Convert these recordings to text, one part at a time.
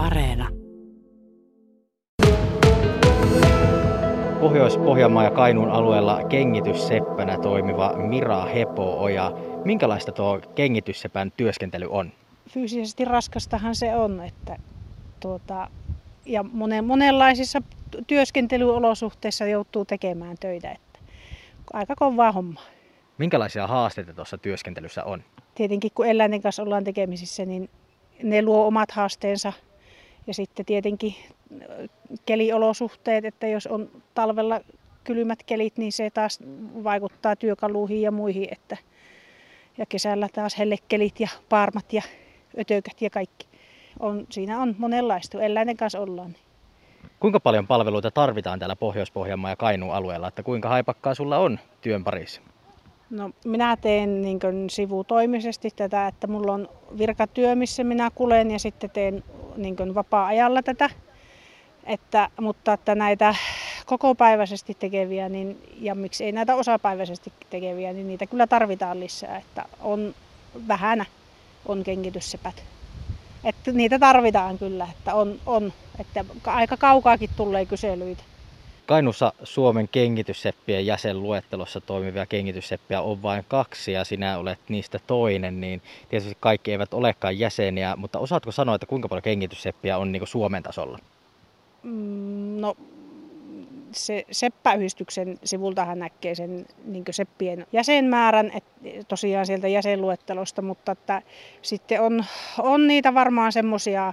Areena. Pohjois-Pohjanmaa ja Kainuun alueella kengitysseppänä toimiva Mira Hepo-oja. Minkälaista tuo kengitysseppän työskentely on? Fyysisesti raskastahan se on, että tuota, ja monen, monenlaisissa työskentelyolosuhteissa joutuu tekemään töitä. Että aika kovaa hommaa. Minkälaisia haasteita tuossa työskentelyssä on? Tietenkin kun eläinten kanssa ollaan tekemisissä, niin ne luo omat haasteensa. Ja sitten tietenkin keliolosuhteet, että jos on talvella kylmät kelit, niin se taas vaikuttaa työkaluihin ja muihin. Että, ja kesällä taas hellekelit ja paarmat ja ötökät ja kaikki. On, siinä on monenlaista, eläinten kanssa ollaan. Kuinka paljon palveluita tarvitaan täällä Pohjois-Pohjanmaa ja Kainuun alueella, että kuinka haipakkaa sulla on työn parissa? No, minä teen niin sivutoimisesti tätä, että mulla on virkatyö, missä minä kulen ja sitten teen niin vapaa-ajalla tätä. Että, mutta että näitä kokopäiväisesti tekeviä niin, ja miksi ei näitä osapäiväisesti tekeviä, niin niitä kyllä tarvitaan lisää. Että on vähänä on kengityssepät. Että niitä tarvitaan kyllä, että on, on että aika kaukaakin tulee kyselyitä. Kainussa Suomen kengitysseppien jäsenluettelossa toimivia kengitysseppiä on vain kaksi ja sinä olet niistä toinen, niin tietysti kaikki eivät olekaan jäseniä, mutta osaatko sanoa, että kuinka paljon kengitysseppiä on niin Suomen tasolla? Mm, no se Seppäyhdistyksen sivultahan näkee sen niin seppien jäsenmäärän, et, tosiaan sieltä jäsenluettelosta, mutta että sitten on, on niitä varmaan semmoisia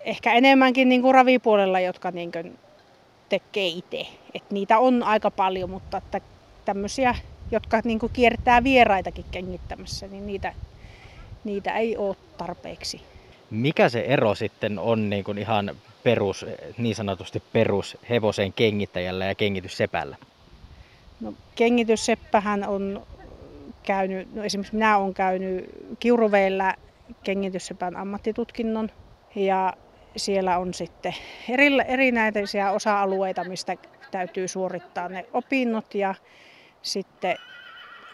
ehkä enemmänkin niin kuin ravipuolella, jotka niin kuin tekee itse. Et niitä on aika paljon, mutta että tämmöisiä, jotka niin kuin kiertää vieraitakin kengittämässä, niin niitä, niitä ei ole tarpeeksi. Mikä se ero sitten on niin kuin ihan perus, niin sanotusti perus hevosen kengittäjällä ja kengityssepällä? No, kengitysseppähän on käynyt, no esimerkiksi minä olen käynyt Kiuruveellä kengityssepän ammattitutkinnon ja siellä on sitten eri, erinäisiä osa-alueita, mistä täytyy suorittaa ne opinnot ja sitten,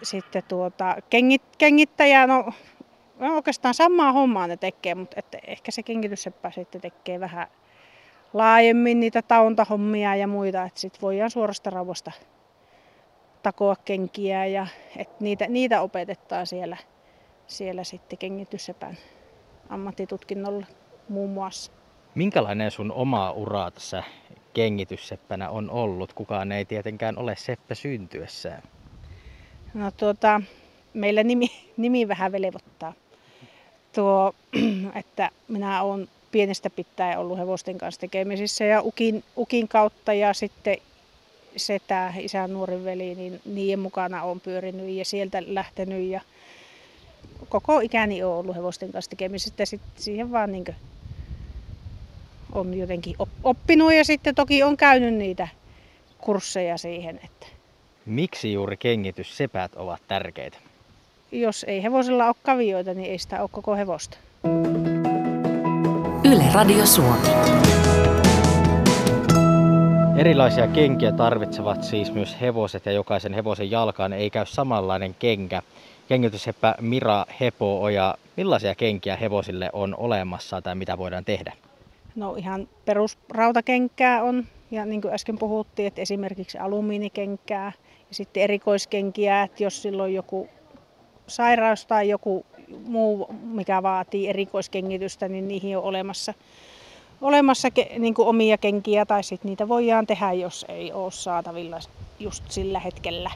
sitten tuota, kengit, kengittäjä, no, no oikeastaan samaa hommaa ne tekee, mutta että ehkä se kengitysseppä sitten tekee vähän laajemmin niitä tauntahommia ja muita, että sitten voidaan suorasta rauasta takoa kenkiä ja että niitä, niitä opetetaan siellä, siellä sitten kengityssepän ammattitutkinnolla muun muassa. Minkälainen sun oma ura tässä kengitysseppänä on ollut? Kukaan ei tietenkään ole seppä syntyessään. No tuota, meillä nimi, nimi vähän velvoittaa. Tuo, että minä olen pienestä pitäen ollut hevosten kanssa tekemisissä ja ukin, ukin kautta ja sitten setä, isän nuorin veli, niin niiden mukana on pyörinyt ja sieltä lähtenyt ja koko ikäni on ollut hevosten kanssa tekemisissä sitten siihen vaan niin on jotenkin oppinut ja sitten toki on käynyt niitä kursseja siihen. Että Miksi juuri kengityssepät ovat tärkeitä? Jos ei hevosella ole kavioita, niin ei sitä ole koko hevosta. Yle Radio Suomi. Erilaisia kenkiä tarvitsevat siis myös hevoset ja jokaisen hevosen jalkaan ei käy samanlainen kenkä. Kengitysseppä Mira Hepo-oja, millaisia kenkiä hevosille on olemassa tai mitä voidaan tehdä? No ihan perusrautakenkää on ja niin kuin äsken puhuttiin, että esimerkiksi alumiinikenkää ja sitten erikoiskenkiä, että jos silloin joku sairaus tai joku muu, mikä vaatii erikoiskengitystä, niin niihin on olemassa, olemassa niin kuin omia kenkiä tai sitten niitä voidaan tehdä, jos ei ole saatavilla just sillä hetkellä.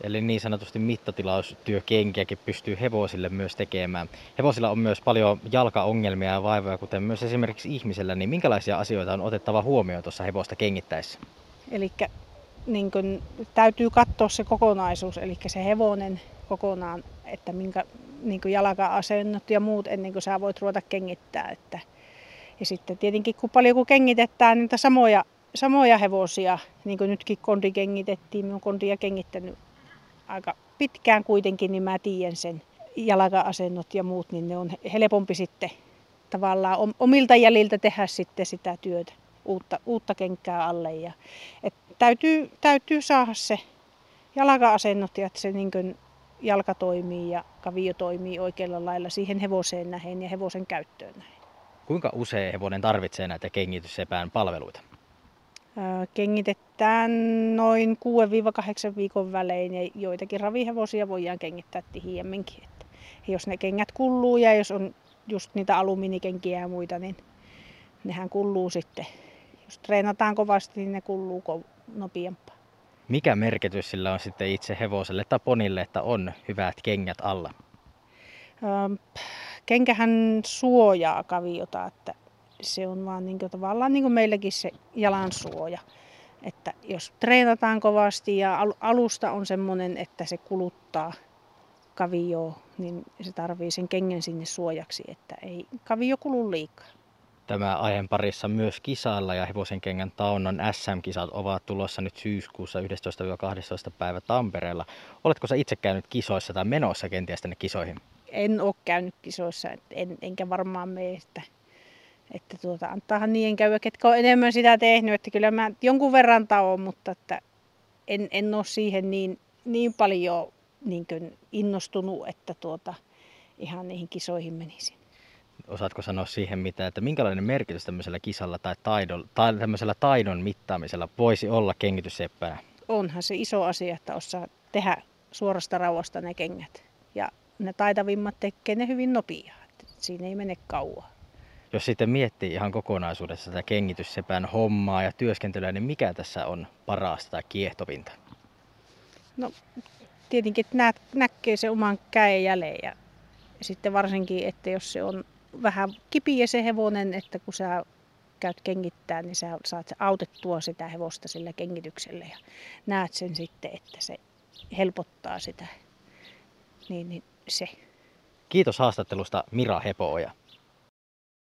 Eli niin sanotusti mittatilaustyökenkiäkin pystyy hevosille myös tekemään. Hevosilla on myös paljon jalkaongelmia ja vaivoja, kuten myös esimerkiksi ihmisellä. Niin minkälaisia asioita on otettava huomioon tuossa hevosta kengittäessä? Eli niin täytyy katsoa se kokonaisuus, eli se hevonen kokonaan, että minkä niin jalka-asennot ja muut ennen kuin sä voit ruveta kengittää. Että, ja sitten tietenkin kun paljon kun kengitetään niitä samoja, samoja hevosia, niin kuin nytkin kondi kengitettiin, minun kondia kengittänyt aika pitkään kuitenkin, niin mä tiedän sen jalka-asennot ja muut, niin ne on helpompi sitten tavallaan omilta jäljiltä tehdä sitten sitä työtä, uutta, uutta kenkää alle. Ja, et täytyy, täytyy saada se jalka-asennot ja että se niin kuin jalka toimii ja kavio toimii oikealla lailla siihen hevoseen nähen ja hevosen käyttöön nähen. Kuinka usein hevonen tarvitsee näitä kengityssepän palveluita? Kengitetään noin 6-8 viikon välein ja joitakin ravihevosia voidaan kengittää tihiemminkin. Että jos ne kengät kulluu ja jos on just niitä alumiinikenkiä ja muita, niin nehän kulluu sitten. Jos treenataan kovasti, niin ne kulluu nopeampaa. Mikä merkitys sillä on sitten itse hevoselle tai ponille, että on hyvät kengät alla? kenkähän suojaa kaviota, että se on vaan niin kuin, tavallaan niin kuin meilläkin se jalan suoja. Että jos treenataan kovasti ja alusta on semmoinen, että se kuluttaa kavioa, niin se tarvii sen kengän sinne suojaksi, että ei kavio kulu liikaa. Tämä aiheen parissa myös kisailla ja hevosen kengän taunnan SM-kisat ovat tulossa nyt syyskuussa 11-12 päivä Tampereella. Oletko sä itse käynyt kisoissa tai menossa kenties tänne kisoihin? En ole käynyt kisoissa, en, enkä varmaan mene, että että tuota, antaahan niiden käydä, ketkä on enemmän sitä tehnyt. Että kyllä mä jonkun verran taon, mutta että en, en ole siihen niin, niin paljon niin innostunut, että tuota, ihan niihin kisoihin menisin. Osaatko sanoa siihen mitä, että minkälainen merkitys tämmöisellä kisalla tai, taidon, tai tämmöisellä taidon mittaamisella voisi olla kengitysseppänä? Onhan se iso asia, että osaa tehdä suorasta rauhasta ne kengät. Ja ne taitavimmat tekee ne hyvin nopeaa. Siinä ei mene kauan. Jos sitten miettii ihan kokonaisuudessa tätä kengityssepän hommaa ja työskentelyä, niin mikä tässä on parasta tai kiehtovinta? No tietenkin, että nä- näkee se oman käen jälleen ja sitten varsinkin, että jos se on vähän kipiä se hevonen, että kun sä käyt kengittää, niin sä saat autettua sitä hevosta sillä kengityksellä ja näet sen sitten, että se helpottaa sitä. Niin, niin se. Kiitos haastattelusta Mira Hepooja.